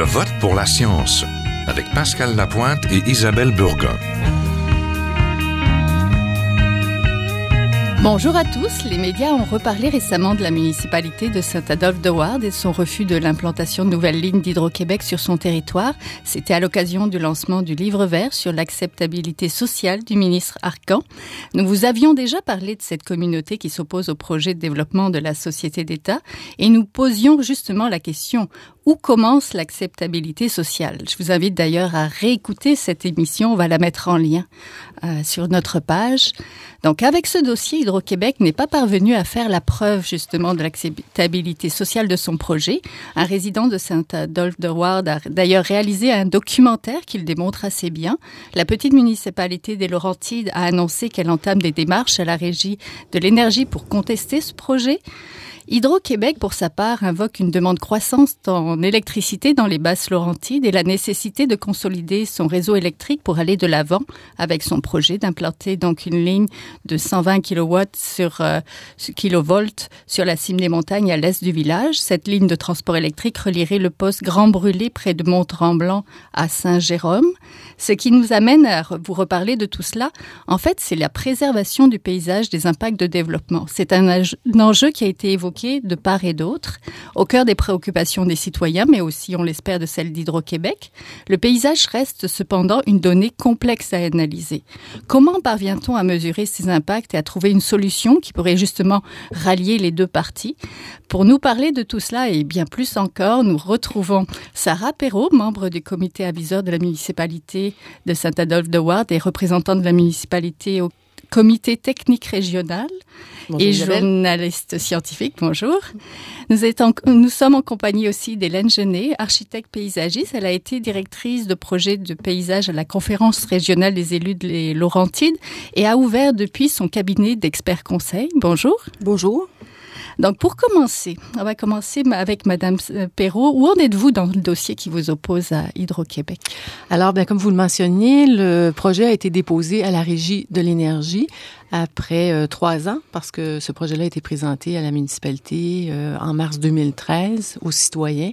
Je vote pour la science avec Pascal Lapointe et Isabelle Burgon. Bonjour à tous. Les médias ont reparlé récemment de la municipalité de Saint-Adolphe-de-Ward et de son refus de l'implantation de nouvelles lignes d'Hydro-Québec sur son territoire. C'était à l'occasion du lancement du livre vert sur l'acceptabilité sociale du ministre Arcan. Nous vous avions déjà parlé de cette communauté qui s'oppose au projet de développement de la société d'État et nous posions justement la question où commence l'acceptabilité sociale? Je vous invite d'ailleurs à réécouter cette émission, on va la mettre en lien euh, sur notre page. Donc avec ce dossier, Hydro-Québec n'est pas parvenu à faire la preuve justement de l'acceptabilité sociale de son projet. Un résident de Saint-Adolphe-de-Ward a d'ailleurs réalisé un documentaire qui le démontre assez bien. La petite municipalité des Laurentides a annoncé qu'elle entame des démarches à la régie de l'énergie pour contester ce projet. Hydro-Québec, pour sa part, invoque une demande croissante en électricité dans les basses Laurentides et la nécessité de consolider son réseau électrique pour aller de l'avant avec son projet d'implanter donc une ligne de 120 kW sur euh, kilovolts sur la cime des montagnes à l'est du village. Cette ligne de transport électrique relierait le poste Grand Brûlé près de Mont-Tremblant à Saint-Jérôme. Ce qui nous amène à vous reparler de tout cela, en fait, c'est la préservation du paysage des impacts de développement. C'est un enjeu qui a été évoqué de part et d'autre, au cœur des préoccupations des citoyens, mais aussi, on l'espère, de celles d'Hydro-Québec. Le paysage reste cependant une donnée complexe à analyser. Comment parvient-on à mesurer ces impacts et à trouver une solution qui pourrait justement rallier les deux parties? Pour nous parler de tout cela et bien plus encore, nous retrouvons Sarah Perrault, membre du comité aviseur de la municipalité de Saint-Adolphe-de-Ward et représentante de la municipalité au comité technique régional et journaliste scientifique. Bonjour. Nous, nous sommes en compagnie aussi d'Hélène Genet, architecte paysagiste. Elle a été directrice de projet de paysage à la conférence régionale des élus de Laurentides et a ouvert depuis son cabinet d'experts conseils. Bonjour. Bonjour. Donc, pour commencer, on va commencer avec Madame euh, Perrault. Où en êtes-vous dans le dossier qui vous oppose à Hydro-Québec? Alors, bien, comme vous le mentionniez, le projet a été déposé à la Régie de l'énergie après euh, trois ans, parce que ce projet-là a été présenté à la municipalité euh, en mars 2013 aux citoyens.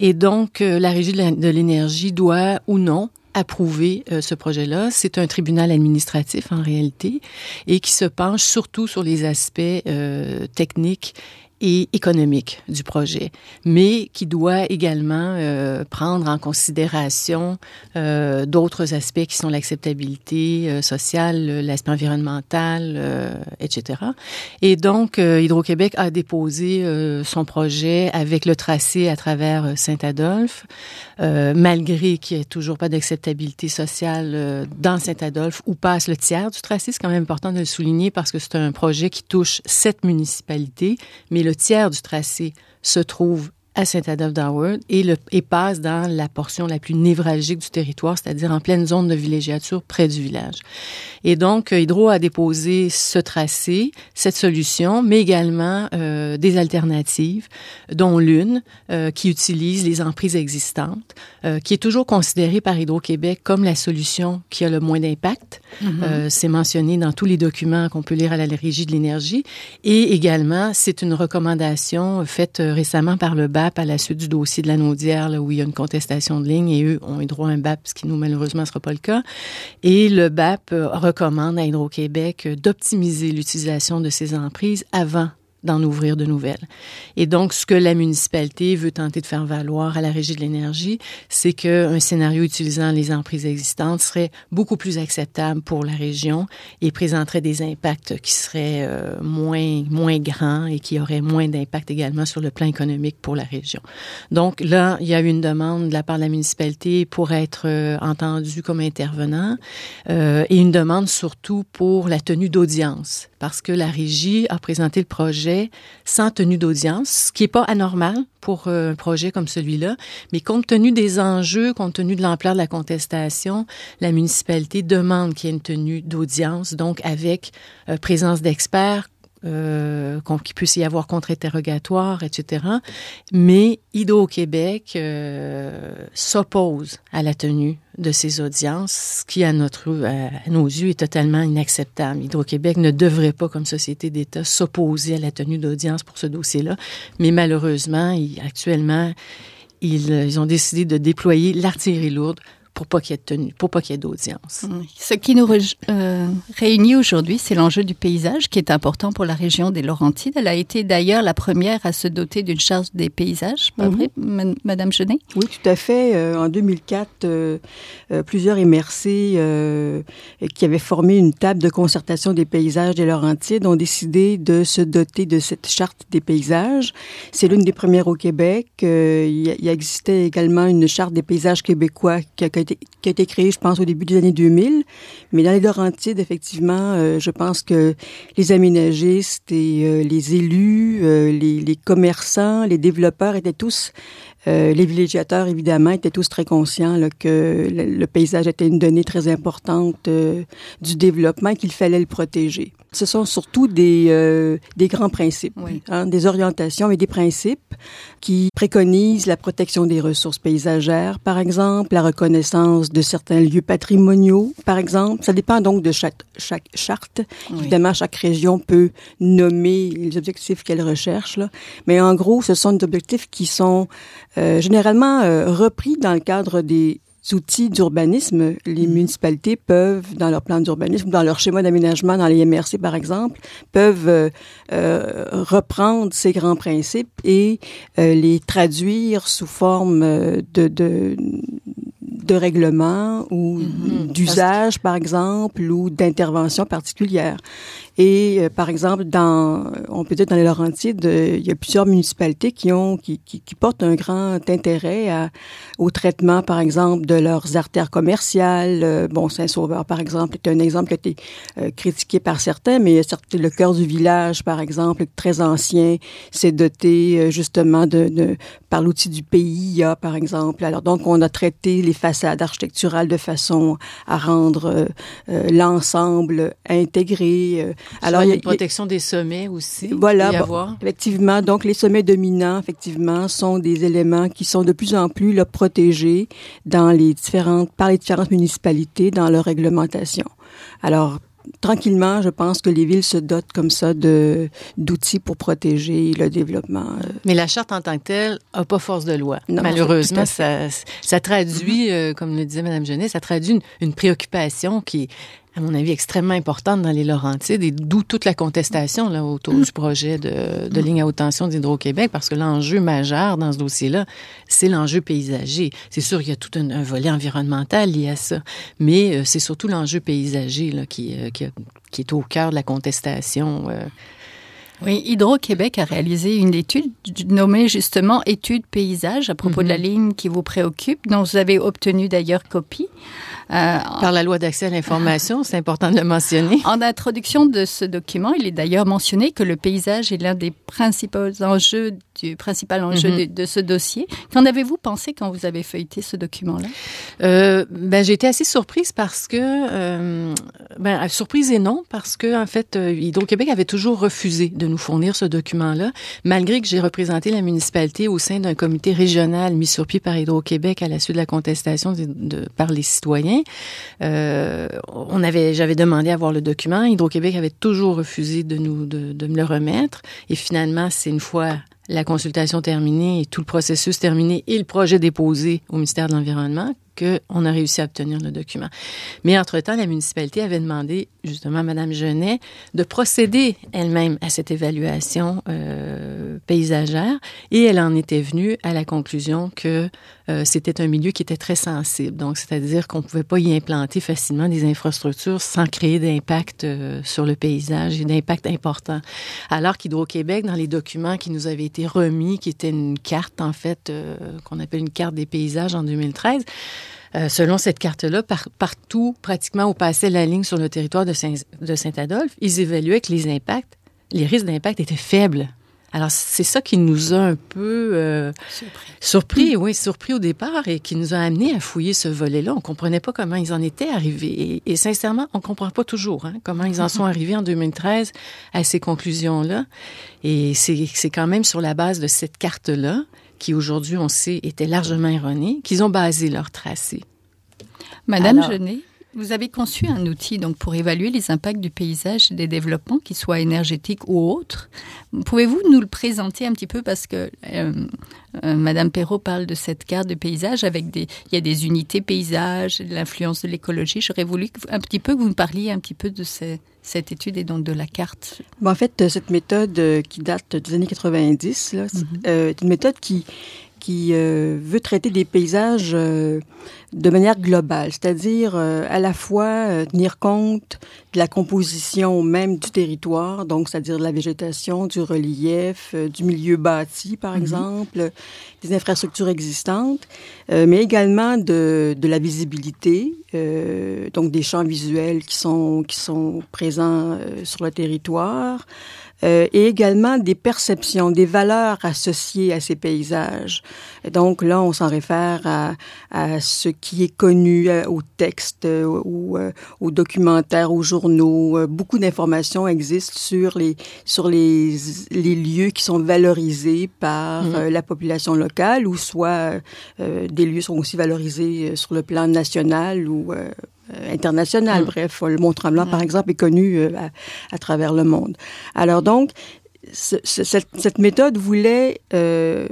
Et donc, la Régie de l'énergie doit ou non approuver euh, ce projet-là. C'est un tribunal administratif en réalité et qui se penche surtout sur les aspects euh, techniques et économique du projet, mais qui doit également euh, prendre en considération euh, d'autres aspects qui sont l'acceptabilité euh, sociale, l'aspect environnemental, etc. Et donc, Hydro-Québec a déposé son projet avec le tracé à travers Saint-Adolphe, malgré qu'il n'y ait toujours pas d'acceptabilité sociale dans Saint-Adolphe, où passe le tiers du tracé. C'est quand même important de le souligner parce que c'est un projet qui touche sept municipalités, mais le tiers du tracé se trouve à Saint-Adolphe et, le, et passe dans la portion la plus névralgique du territoire, c'est-à-dire en pleine zone de villégiature près du village. Et donc, euh, Hydro a déposé ce tracé, cette solution, mais également euh, des alternatives, dont l'une euh, qui utilise les emprises existantes, euh, qui est toujours considérée par Hydro-Québec comme la solution qui a le moins d'impact. Mm -hmm. c'est mentionné dans tous les documents qu'on peut lire à la Régie de l'énergie. Et également, c'est une recommandation faite récemment par le BAC à la suite du dossier de la Naudière, où il y a une contestation de ligne et eux ont eu droit à un BAP, ce qui nous, malheureusement, ne sera pas le cas. Et le BAP recommande à Hydro-Québec d'optimiser l'utilisation de ces emprises avant d'en ouvrir de nouvelles. Et donc, ce que la municipalité veut tenter de faire valoir à la Régie de l'énergie, c'est qu'un scénario utilisant les emprises existantes serait beaucoup plus acceptable pour la région et présenterait des impacts qui seraient euh, moins, moins grands et qui auraient moins d'impact également sur le plan économique pour la région. Donc là, il y a eu une demande de la part de la municipalité pour être euh, entendu comme intervenant euh, et une demande surtout pour la tenue d'audience parce que la régie a présenté le projet sans tenue d'audience, ce qui n'est pas anormal pour un projet comme celui-là, mais compte tenu des enjeux, compte tenu de l'ampleur de la contestation, la municipalité demande qu'il y ait une tenue d'audience, donc avec euh, présence d'experts, euh, qu'il puisse y avoir contre-interrogatoire, etc. Mais Hydro-Québec euh, s'oppose à la tenue de ces audiences, ce qui, à, notre, à nos yeux, est totalement inacceptable. Hydro-Québec ne devrait pas, comme société d'État, s'opposer à la tenue d'audience pour ce dossier-là. Mais malheureusement, actuellement, ils ont décidé de déployer l'artillerie lourde pour pas qu'il y ait tenue, pour pas qu'il y ait d'audience. Ce qui nous euh, réunit aujourd'hui, c'est l'enjeu du paysage qui est important pour la région des Laurentides. Elle a été d'ailleurs la première à se doter d'une charte des paysages, pas vrai, mhm. Madame Genet Oui, tout à fait. Euh, en 2004, euh, plusieurs MRC qui avaient formé une table de concertation des paysages des Laurentides ont décidé de se doter de cette charte des paysages. C'est l'une des premières au Québec. il, y existait également une charte des paysages québécois qui a qui a été créé, je pense, au début des années 2000. Mais dans les Laurentides, effectivement, euh, je pense que les aménagistes et euh, les élus, euh, les, les, commerçants, les développeurs étaient tous euh, les villégiateurs, évidemment, étaient tous très conscients là, que le, paysage était une donnée très importante euh, du développement qu'il fallait le protéger. Ce sont surtout des, euh, des grands principes, hein, des orientations et des principes qui préconisent la protection des ressources paysagères, par exemple, la reconnaissance de certains lieux patrimoniaux, par exemple. Ça dépend donc de chaque, chaque charte. Évidemment, chaque région peut nommer les objectifs qu'elle recherche, là. mais en gros, ce sont des objectifs qui sont euh, généralement euh, repris dans le cadre des outils d'urbanisme. Les mm. municipalités peuvent, dans leur plan d'urbanisme, dans leur schéma d'aménagement, dans les MRC par exemple, peuvent euh, reprendre ces grands principes et les traduire sous forme de, de de règlement ou mm-hmm. d'usage, par exemple, ou d'intervention particulière. Et euh, par exemple, dans, on peut dire dans les Laurentides, euh, il y a plusieurs municipalités qui ont, qui, qui, qui portent un grand intérêt à, au traitement, par exemple, de leurs artères commerciales. Euh, bon, Saint-Sauveur, par exemple, est un exemple qui a été critiqué par certains, mais le cœur du village, par exemple, très ancien, s'est doté justement de, de par l'outil du PIA, par exemple. Alors donc, on a traité les façades architecturales de façon à rendre l'ensemble intégré. Alors, il y a une protection des sommets aussi. Voilà, effectivement. Donc, les sommets dominants, effectivement, sont des éléments qui sont de plus en plus là, protégés dans les différentes, par les différentes municipalités dans leur réglementation. Alors, tranquillement, je pense que les villes se dotent comme ça de d'outils pour protéger le développement. Euh. Mais la charte en tant que telle n'a pas force de loi. Malheureusement, ça, ça traduit, euh, comme le disait Mme Genet, ça traduit une, une préoccupation qui à mon avis, extrêmement importante dans les Laurentides et d'où toute la contestation là, autour du projet de, de ligne à haute tension d'Hydro-Québec parce que l'enjeu majeur dans ce dossier-là, c'est l'enjeu paysager. C'est sûr qu'il y a tout un, volet environnemental lié à ça, mais euh, c'est surtout l'enjeu paysager là, qui, euh, qui, qui, est au cœur de la contestation. Euh. Oui, Hydro-Québec a réalisé une étude nommée justement étude paysage à propos de la mm-hmm. ligne qui vous préoccupe, dont vous avez obtenu d'ailleurs copie. Euh, Par la loi d'accès à l'information, c'est important de le mentionner. En introduction de ce document, il est d'ailleurs mentionné que le paysage est l'un des principaux enjeux, du principal enjeu mhm. de, ce dossier. Qu'en avez-vous pensé quand vous avez feuilleté ce document-là? Euh, Ben j'ai été assez surprise parce que, euh, ben surprise et non parce que en fait, euh, Hydro-Québec avait toujours refusé de nous fournir ce document-là, malgré que j'ai représenté la municipalité au sein d'un comité régional mis sur pied par Hydro-Québec à la suite de la contestation de, par les citoyens. Euh, on avait, j'avais demandé à voir le document. Hydro-Québec avait toujours refusé de nous, de, de me le remettre. Et finalement, c'est une fois la consultation terminée et tout le processus terminé et le projet déposé au ministère de l'Environnement qu'on a réussi à obtenir le document. Mais entre-temps, la municipalité avait demandé justement à Mme Genet de procéder elle-même à cette évaluation euh, paysagère et elle en était venue à la conclusion que euh, c'était un milieu qui était très sensible. Donc, c'est-à-dire qu'on ne pouvait pas y implanter facilement des infrastructures sans créer d'impact euh, sur le paysage et d'impact important. Alors qu'Hydro-Québec, dans les documents qui nous avaient été remis, qui était une carte en fait qu'on appelle une carte des paysages en 2013, euh, selon cette carte-là, partout, pratiquement où passait la ligne sur le territoire de, Saint, de Saint-Adolphe, ils évaluaient que les impacts, les risques d'impact étaient faibles. Alors, c'est ça qui nous a un peu euh, surpris. oui, surpris au départ et qui nous a amené à fouiller ce volet-là. On comprenait pas comment ils en étaient arrivés. Et, sincèrement, on comprend pas toujours hein, comment ils en sont arrivés en 2013 à ces conclusions-là. Et c'est quand même sur la base de cette carte-là qui aujourd'hui, on sait, était largement erronée, qu'ils ont basé leur tracé. Madame Genet, Vous avez conçu un outil donc pour évaluer les impacts du paysage et des développements, qu'ils soient énergétiques ou autres. Pouvez-vous nous le présenter un petit peu? Parce que euh, euh, Madame Perrault parle de cette carte de paysage avec des, il y a des unités paysages, l'influence de l'écologie. J'aurais voulu un petit peu que vous me parliez un petit peu de cette étude et donc de la carte. en fait, cette méthode euh, qui date des années 90 là, est une méthode qui qui euh, veut traiter des paysages euh, de manière globale, c'est-à-dire euh, à la fois tenir compte de la composition même du territoire, donc c'est-à-dire de la végétation, du relief, du milieu bâti par mhm. exemple, des infrastructures existantes, mais également de, de la visibilité, donc des champs visuels qui sont qui sont présents sur le territoire. Euh, et également des perceptions, des valeurs associées à ces paysages. Et donc là, on s'en réfère à, à, ce qui est connu, euh, aux textes, euh, ou aux documentaires, aux journaux. Beaucoup d'informations existent sur les sur les, les lieux qui sont valorisés par mmh. la population locale, ou soit des lieux sont aussi valorisés sur le plan national ou euh, international. Mm. Bref, le Mont-Tremblant, par mm. exemple, est connu euh, à, à, travers le monde. Alors donc, cette, cette, méthode voulait, euh,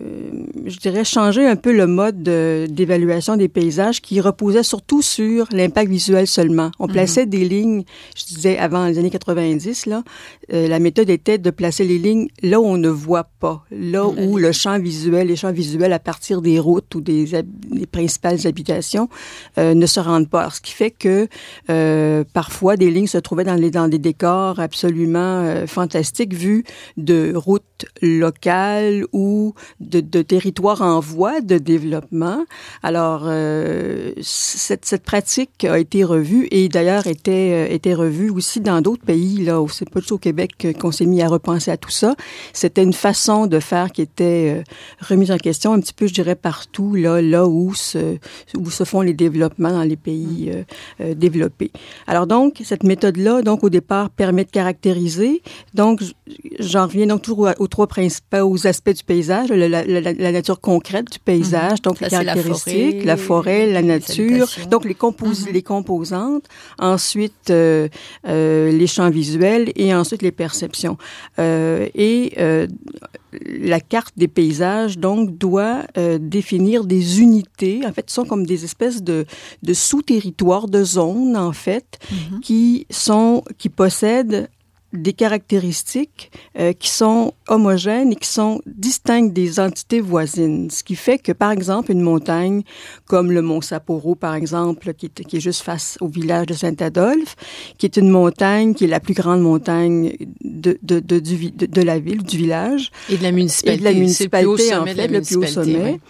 je dirais, changer un peu le mode d'évaluation des paysages qui reposait surtout sur l'impact visuel seulement. On mhm. plaçait des lignes, je disais avant les années 90, là, euh, la méthode était de placer les lignes là où on ne voit pas, là où le champ visuel, les champs visuels à partir des routes ou des, des principales habitations euh, ne se rendent pas. ce qui fait que euh, parfois des lignes se trouvaient dans, les, dans des décors absolument fantastiques vus de routes locales ou de, de territoires en voie de développement. Alors, euh, cette, cette, pratique a été revue et d'ailleurs était, euh, était revue aussi dans d'autres pays. Là, c'est pas juste au Québec qu'on s'est mis à repenser à tout ça. C'était une façon de faire qui était euh, remise en question un petit peu, je dirais, partout là, là où se, où se font les développements dans les pays euh, développés. Alors donc, cette méthode-là, donc au départ, permet de caractériser. Donc, j'en reviens donc toujours aux, trois principaux aspects du paysage, la, la, la, nature concrète du paysage, mhm. donc les caractéristiques, la forêt, la, nature, donc les, compos mhm. les composantes, ensuite euh, euh, les champs visuels et ensuite les perceptions. Euh, et la carte des paysages, donc, doit définir des unités. En fait, ce sont comme des espèces de, de sous-territoires, de zones, en fait, mhm. qui sont, qui possèdent des caractéristiques euh, qui sont homogènes et qui sont distinctes des entités voisines. Ce qui fait que, par exemple, une montagne comme le Mont Sapporo, par exemple, qui est, qui est juste face au village de Saint-Adolphe, qui est une montagne qui est la plus grande montagne de, de, de, du, de, la ville, du village. Et de la municipalité. Et de la municipalité, en fait, le plus haut sommet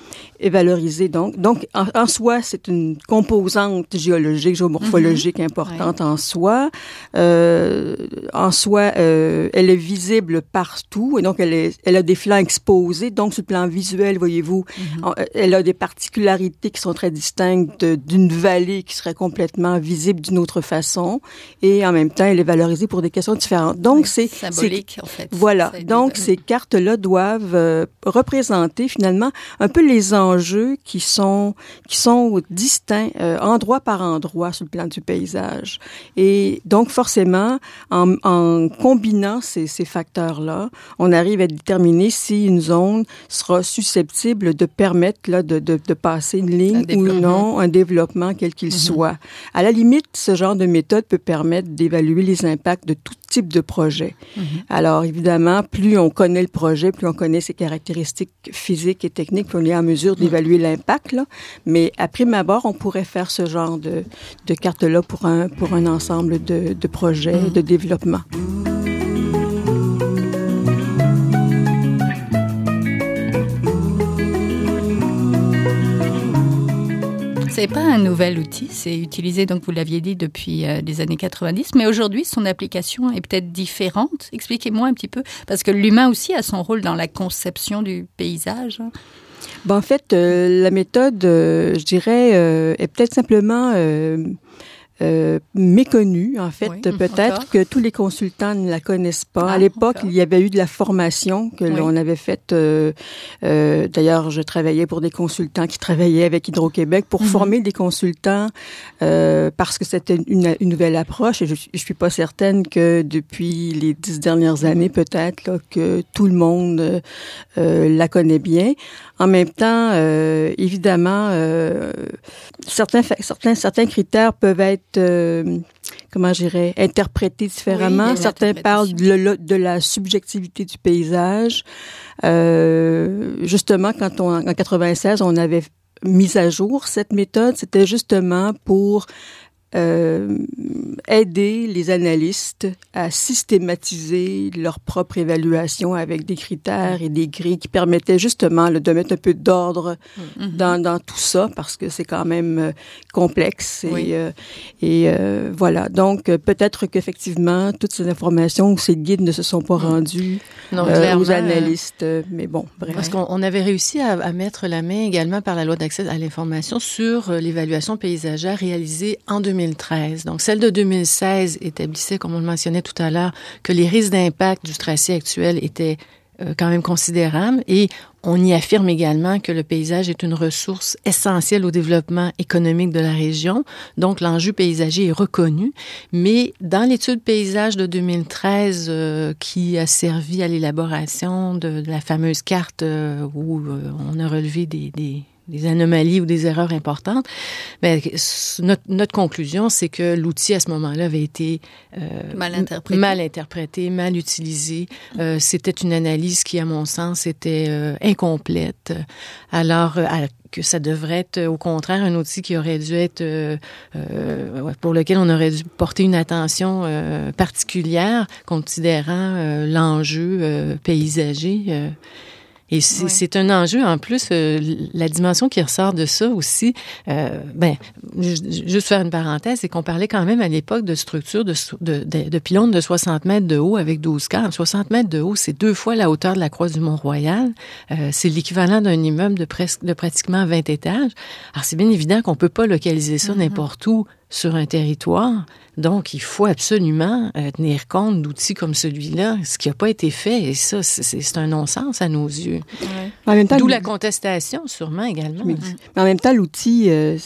est valorisé donc. Donc, en, soi, c'est une composante géologique, géomorphologique mhm. importante en soi. Euh, en soi, euh, elle est visible partout et donc elle, est, elle a des flancs exposés. Donc, sur le plan visuel, voyez-vous, mhm. elle a des particularités qui sont très distinctes d'une vallée qui serait complètement visible d'une autre façon. Et en même temps, elle est valorisée pour des questions différentes. Donc, c'est symbolique en fait. Voilà. Donc, ces cartes-là doivent euh, représenter finalement un peu les enjeux enjeux qui sont qui sont distincts euh, endroit par endroit sur le plan du paysage. Et donc forcément, en, en combinant ces, ces facteurs-là, on arrive à déterminer si une zone sera susceptible de permettre là de, de, de passer une ligne ou non un développement quel qu'il mm-hmm. soit. À la limite, ce genre de méthode peut permettre d'évaluer les impacts de tout type de projet. Mm-hmm. Alors évidemment, plus on connaît le projet, plus on connaît ses caractéristiques physiques et techniques, plus on est en mesure d'évaluer l'impact. Mais à prime abord, on pourrait faire ce genre de, de carte-là pour un, pour un ensemble de, de projets mm. de développement. C'est pas un nouvel outil, c'est utilisé, donc vous l'aviez dit, depuis euh, les années 90, mais aujourd'hui, son application est peut-être différente. Expliquez-moi un petit peu, parce que l'humain aussi a son rôle dans la conception du paysage. Ben, en fait, euh, la méthode, euh, je dirais, euh, est peut-être simplement euh, méconnue, en fait. Peut-être que tous les consultants ne la connaissent pas. à ah, l'époque, il y avait eu de la formation que l'on avait faite. Euh, euh, D'ailleurs, je travaillais pour des consultants qui travaillaient avec Hydro-Québec pour mhm. former des consultants euh, parce que c'était une, une, nouvelle approche. Et je, je suis pas certaine que depuis les dix dernières années, peut-être, que tout le monde euh, la connaît bien. En même temps, euh, évidemment, euh, certains, certains, certains critères peuvent être, euh, comment dirais, interprétés différemment. certains parlent de, de, la subjectivité du paysage. justement, quand on, en 96, on avait mis à jour cette méthode, c'était justement pour euh, aider les analystes à systématiser leur propre évaluation avec des critères et des grilles qui permettaient justement de mettre un peu d'ordre mm-hmm. dans, dans, tout ça parce que c'est quand même euh, complexe et, euh, et euh, voilà donc peut-être qu'effectivement toutes ces informations ou ces guides ne se sont pas mm. rendus aux analystes mais bon bref. parce qu'on avait réussi à, à, mettre la main également par la loi d'accès à l'information sur l'évaluation paysagère réalisée en 2000 2013. Donc, celle de 2016 établissait, comme on le mentionnait tout à l'heure, que les risques d'impact du tracé actuel étaient euh, quand même considérables et on y affirme également que le paysage est une ressource essentielle au développement économique de la région. Donc, l'enjeu paysager est reconnu. Mais dans l'étude paysage de 2013 euh, qui a servi à l'élaboration de, la fameuse carte euh, où on a relevé des des anomalies ou des erreurs importantes, ben, notre, notre conclusion, c'est que l'outil à ce moment-là avait été euh, mal, interprété. mal interprété, mal utilisé. Euh, c'était une analyse qui, à mon sens, était euh, incomplète. Alors que ça devrait être, au contraire, un outil qui aurait dû être pour lequel on aurait dû porter une attention particulière, considérant l'enjeu paysager et c'est un enjeu en plus, euh, la dimension qui ressort de ça aussi. Euh, ben, juste faire une parenthèse, c'est qu'on parlait quand même à l'époque de structures de, de, de, pylônes de 60 mètres de haut avec 12 câbles. 60 mètres de haut, c'est deux fois la hauteur de la croix du Mont-Royal. Euh, c'est l'équivalent d'un immeuble de presque de pratiquement 20 étages. Alors c'est bien évident qu'on peut pas localiser ça mm-hmm. n'importe où sur un territoire. Donc, il faut absolument euh, tenir compte d'outils comme celui-là, ce qui n'a pas été fait. Et ça, c'est un non-sens à nos yeux. Ouais. D'où la contestation, sûrement, également. Mais, en même temps, l'outil, euh,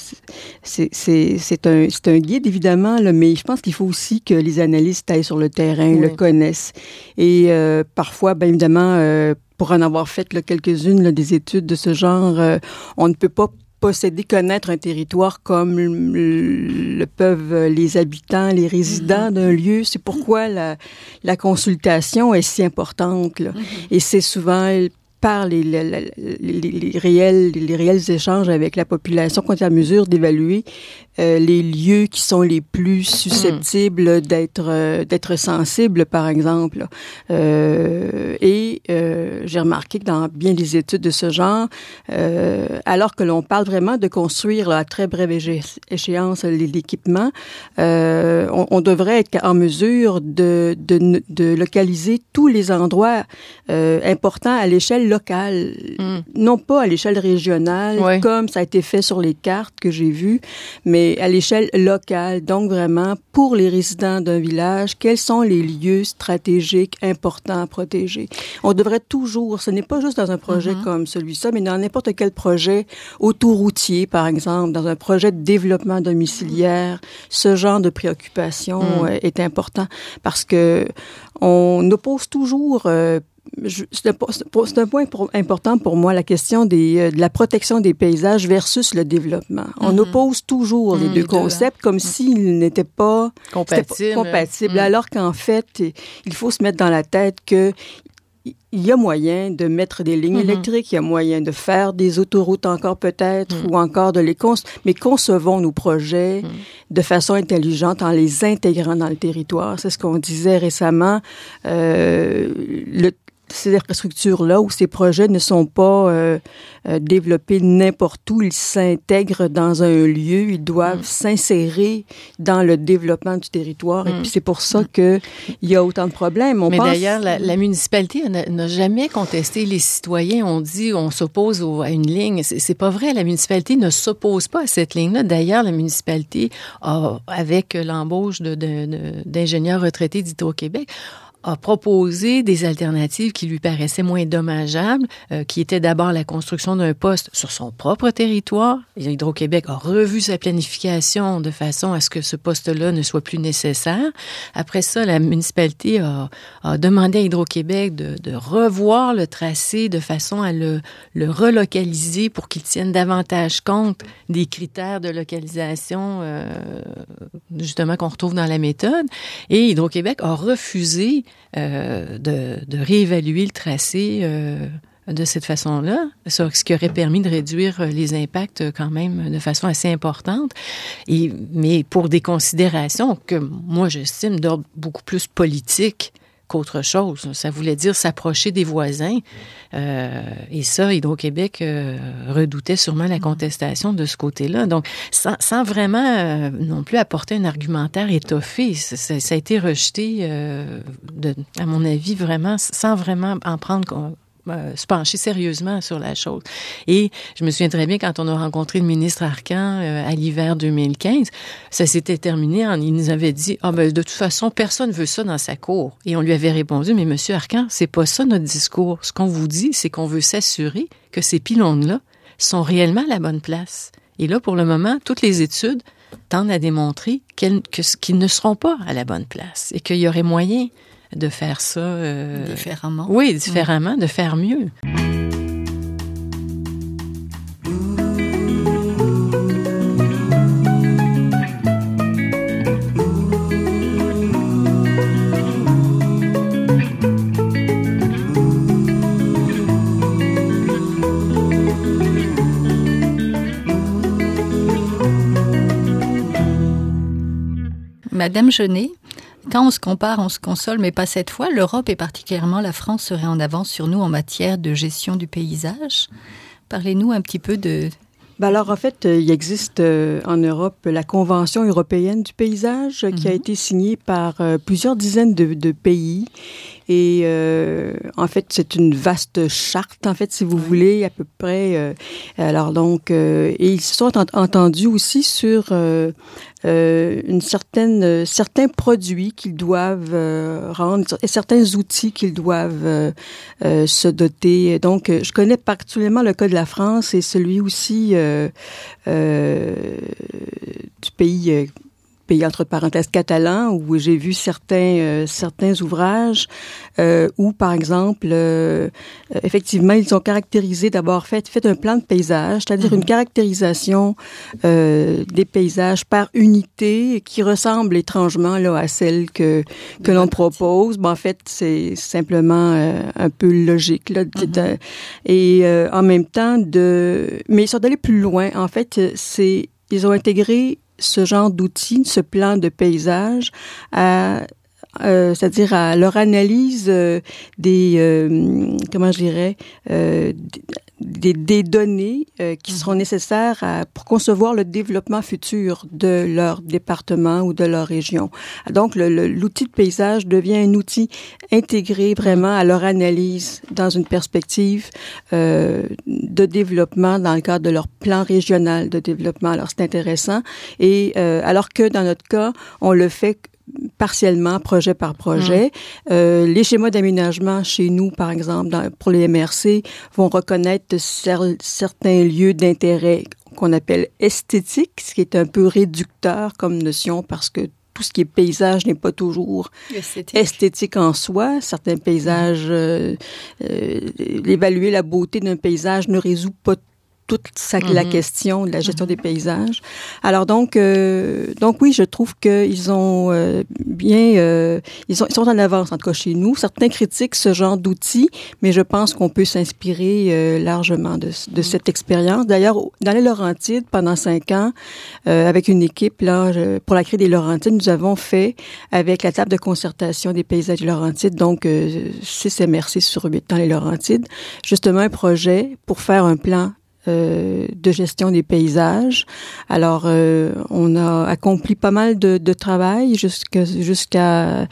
c'est un, un guide, évidemment, là, mais je pense qu'il faut aussi que les analystes aillent sur le terrain, le connaissent. Et euh, parfois, bien évidemment, pour en avoir fait quelques-unes des études de ce genre, on ne peut pas posséder, connaître un territoire comme le peuvent les habitants, les résidents mm-hmm. d'un lieu. C'est pourquoi la, la, consultation est si importante. Là. Mm-hmm. Et c'est souvent par les, les, les, réels, les réels échanges avec la population qu'on est à mesure d'évaluer euh, les lieux qui sont les plus susceptibles d'être euh, d'être sensibles, par exemple. Euh, et euh, j'ai remarqué que dans bien des études de ce genre, alors que l'on parle vraiment de construire à très brève échéance l'équipement, on, on, devrait être en mesure de, de, de localiser tous les endroits importants à l'échelle locale, mm. non pas à l'échelle régionale, comme ça a été fait sur les cartes que j'ai vues, mais à l'échelle locale. Donc vraiment, pour les résidents d'un village, quels sont les lieux stratégiques importants à protéger? On devrait toujours, ce n'est pas juste dans un projet mm-hmm. comme celui-ci, mais dans n'importe quel projet autoroutier, par exemple, dans un projet de développement domiciliaire, ce genre de préoccupation mm. euh, est important parce que on oppose toujours euh, c'est un, point important pour moi, la question des, euh, de la protection des paysages versus le développement. On mm-hmm. oppose toujours les mm, deux concepts comme mm. s'ils n'étaient pas compatibles, mm. alors qu'en fait, il faut se mettre dans la tête que il y a moyen de mettre des lignes mm-hmm. électriques, il y a moyen de faire des autoroutes encore peut-être, ou encore de les construire, mais concevons nos projets de façon intelligente en les intégrant dans le territoire. C'est ce qu'on disait récemment. Euh, le, ces infrastructures-là ou ces projets ne sont pas euh, euh, développés n'importe où. Ils s'intègrent dans un lieu, ils doivent mm. s'insérer dans le développement du territoire. Et mm. puis c'est pour ça mm. que il y a autant de problèmes. On Mais d'ailleurs, la, la, municipalité n'a jamais contesté. Les citoyens ont dit on s'oppose à une ligne. C'est pas vrai. La municipalité ne s'oppose pas à cette ligne-là. D'ailleurs, la municipalité, a, avec l'embauche d'ingénieurs retraités d'Hydro-Québec, a proposé des alternatives qui lui paraissaient moins dommageables, euh, qui étaient d'abord la construction d'un poste sur son propre territoire. Hydro-Québec a revu sa planification de façon à ce que ce poste-là ne soit plus nécessaire. Après ça, la municipalité a, a demandé à Hydro-Québec de, de, revoir le tracé de façon à le, le relocaliser pour qu'il tienne davantage compte des critères de localisation, euh, justement, qu'on retrouve dans la méthode. Et Hydro-Québec a refusé euh, de, réévaluer le tracé euh, de cette façon-là, ce qui aurait permis de réduire les impacts quand même de façon assez importante. Mais pour des considérations que moi j'estime d'ordre beaucoup plus politique qu'autre chose. Ça voulait dire s'approcher des voisins. Euh, et ça, Hydro-Québec euh, redoutait sûrement la contestation de ce côté-là. Donc, sans, sans vraiment euh, non plus apporter un argumentaire étoffé, ça, ça a été rejeté, euh, de, à mon avis, vraiment, sans vraiment en prendre se pencher sérieusement sur la chose. Et je me souviens très bien quand on a rencontré le ministre Arcan euh, à l'hiver 2015, ça s'était terminé en il nous avait dit ah ben de toute façon personne veut ça dans sa cour et on lui avait répondu mais monsieur Arcan c'est pas ça notre discours. Ce qu'on vous dit c'est qu'on veut s'assurer que ces pylônes là sont réellement à la bonne place. Et là pour le moment toutes les études tendent à démontrer qu'ils ne seront pas à la bonne place et qu'il y aurait moyen de faire ça. Euh, différemment. Oui, différemment, de faire mieux. Madame Genet, quand on se compare, on se console, mais pas cette fois. L'Europe et particulièrement la France serait en avance sur nous en matière de gestion du paysage. Parlez-nous un petit peu de, ben alors, en fait, euh, il existe euh, en Europe la Convention européenne du paysage qui a mhm. été signée par euh, plusieurs dizaines de, de pays et euh, en fait, c'est une vaste charte, en fait, si vous voulez, à peu près. Euh, alors donc, euh, et ils se sont entendus aussi sur euh, une certaine, certains produits qu'ils doivent rendre et certains outils qu'ils doivent se doter. Donc, je connais particulièrement le cas de la France et celui aussi du pays pays entre parenthèses catalan où j'ai vu certains euh, certains ouvrages euh, où par exemple euh, effectivement ils ont caractérisé d'abord fait fait un plan de paysage c'est-à-dire une mhm. caractérisation euh, des paysages par unité qui ressemble étrangement là à celle que que l'on propose bon en fait c'est simplement euh, un peu logique là mhm. et en même temps de mais ils sont allés plus loin en fait c'est ils ont intégré ce genre d'outils, ce plan de paysage, à euh, c'est-à-dire à leur analyse euh, des euh, comment je dirais euh, des, des, données euh, qui seront mhm. nécessaires à, pour concevoir le développement futur de leur département ou de leur région. Donc, l'outil de paysage devient un outil intégré vraiment à leur analyse dans une perspective euh, de développement dans le cadre de leur plan régional de développement. Alors, c'est intéressant. Et euh, alors que dans notre cas, on le fait partiellement, projet par projet. Mmh. Euh, les schémas d'aménagement chez nous, par exemple, dans, pour les MRC, vont reconnaître cer certains lieux d'intérêt qu'on appelle esthétiques, ce qui est un peu réducteur comme notion parce que tout ce qui est paysage n'est pas toujours esthétique. esthétique, en soi. Certains paysages, euh, euh, évaluer la beauté d'un paysage ne résout pas toute la mhm. question de la gestion des paysages. Alors donc, euh, donc oui, je trouve qu'ils ont euh, bien, euh, ils, sont, ils sont en avance en tout cas chez nous. Certains critiquent ce genre d'outils, mais je pense qu'on peut s'inspirer largement de, de, cette expérience. D'ailleurs, dans les Laurentides, pendant cinq ans, avec une équipe là pour la créer des Laurentides, nous avons fait avec la table de concertation des paysages des Laurentides, donc 6 MRC sur 8 dans les Laurentides, justement un projet pour faire un plan euh, de gestion des paysages. Alors, euh, on a accompli pas mal de, de travail jusqu'à jusqu'à euh,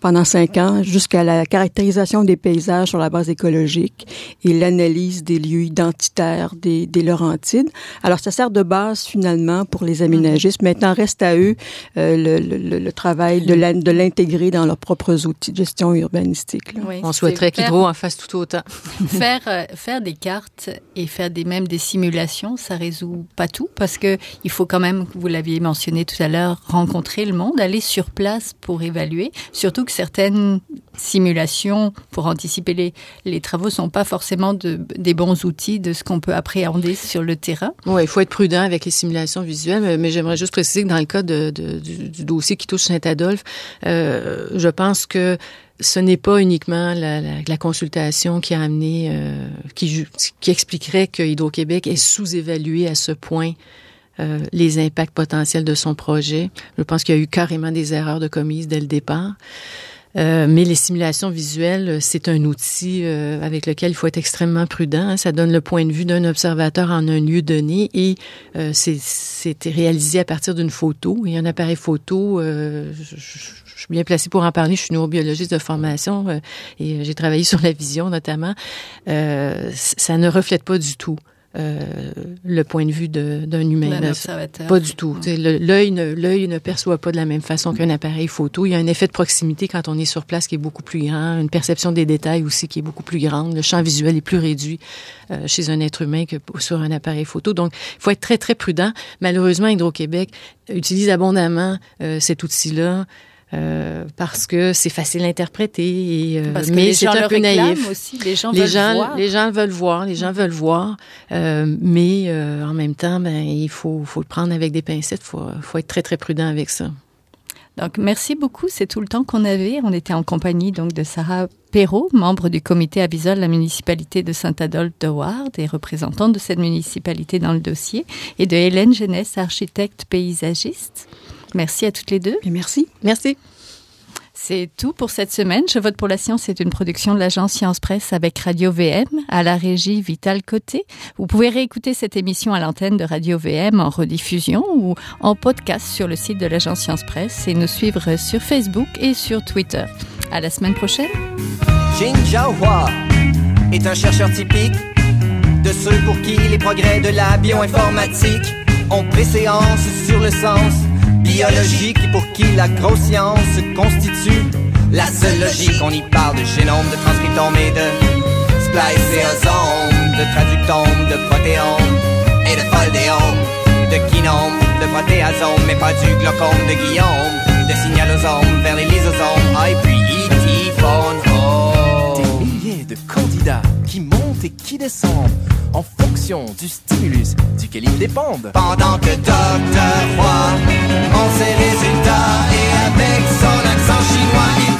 pendant cinq ans, jusqu'à la caractérisation des paysages sur la base écologique et l'analyse des lieux identitaires des, des Laurentides. Alors, ça sert de base finalement pour les aménagistes. Maintenant, reste à eux le, le, le, travail de l'intégrer dans leurs propres outils de gestion urbanistique. on souhaiterait qu'Hydro en fasse tout autant. faire faire des cartes et faire des mêmes des simulations, ça résout pas tout parce que il faut quand même, vous l'aviez mentionné tout à l'heure, rencontrer le monde, aller sur place pour évaluer. Surtout que certaines simulations pour anticiper les, les travaux sont pas forcément de, des bons outils de ce qu'on peut appréhender sur le terrain. Oui, il faut être prudent avec les simulations visuelles, mais, j'aimerais juste préciser que dans le cas de, du, dossier qui touche Saint-Adolphe, euh, je pense que ce n'est pas uniquement la, consultation qui a amené, euh, qui, qui expliquerait que Hydro-Québec est sous-évalué à ce point euh, les impacts potentiels de son projet. Je pense qu'il y a eu carrément des erreurs de commises dès le départ. Euh, mais les simulations visuelles, c'est un outil euh, avec lequel il faut être extrêmement prudent. Ça donne le point de vue d'un observateur en un lieu donné et euh, c'est réalisé à partir d'une photo. Et un appareil photo, je, je, suis bien placée pour en parler. Je suis neurobiologiste de formation et j'ai travaillé sur la vision notamment. ça ne reflète pas du tout euh, le point de vue d'un humain. Pas du tout. L'œil ne, l'œil ne perçoit pas de la même façon qu'un appareil photo. Il y a un effet de proximité quand on est sur place qui est beaucoup plus grand, une perception des détails aussi qui est beaucoup plus grande. Le champ visuel est plus réduit euh, chez un être humain que sur un appareil photo. Donc, il faut être très, très prudent. Malheureusement, Hydro-Québec utilise abondamment euh, cet outil-là. Euh, parce que c'est facile à interpréter. Et, euh, mais c'est un peu naïf. Aussi. Les gens les veulent gens, voir. Les gens veulent voir. Les gens veulent voir. Euh, mais euh, en même temps, ben, il faut, faut le prendre avec des pincettes. Il faut, faut être très, très prudent avec ça. Donc, merci beaucoup. C'est tout le temps qu'on avait. On était en compagnie donc de Sarah Perrault, membre du comité avisol de la municipalité de Saint-Adolphe de Ward et représentante de cette municipalité dans le dossier, et de Hélène Jeunesse, architecte paysagiste. Merci à toutes les deux. Et merci. Merci. C'est tout pour cette semaine. Je vote pour la science c'est une production de l'agence Science Presse avec Radio VM à la régie Vital Côté. Vous pouvez réécouter cette émission à l'antenne de Radio VM en rediffusion ou en podcast sur le site de l'agence Science Presse et nous suivre sur Facebook et sur Twitter. À la semaine prochaine. Jiahua est un chercheur typique de ceux pour qui les progrès de la bioinformatique ont préséance sur le sens biologique pour qui la grosse science constitue la seule logique. On y parle de génome, de transcriptome et de spliceosome, de traductome, de protéome et de foldéome, de kinome, de protéasome, mais pas du glaucome de Guillaume, de signalosome vers les lysosomes, ah, et Des milliers de candidats qui montent et qui descendent en fonction du stimulus duquel ils dépendent. Pendant que Docteur Roy, en ses résultats et avec son accent chinois, il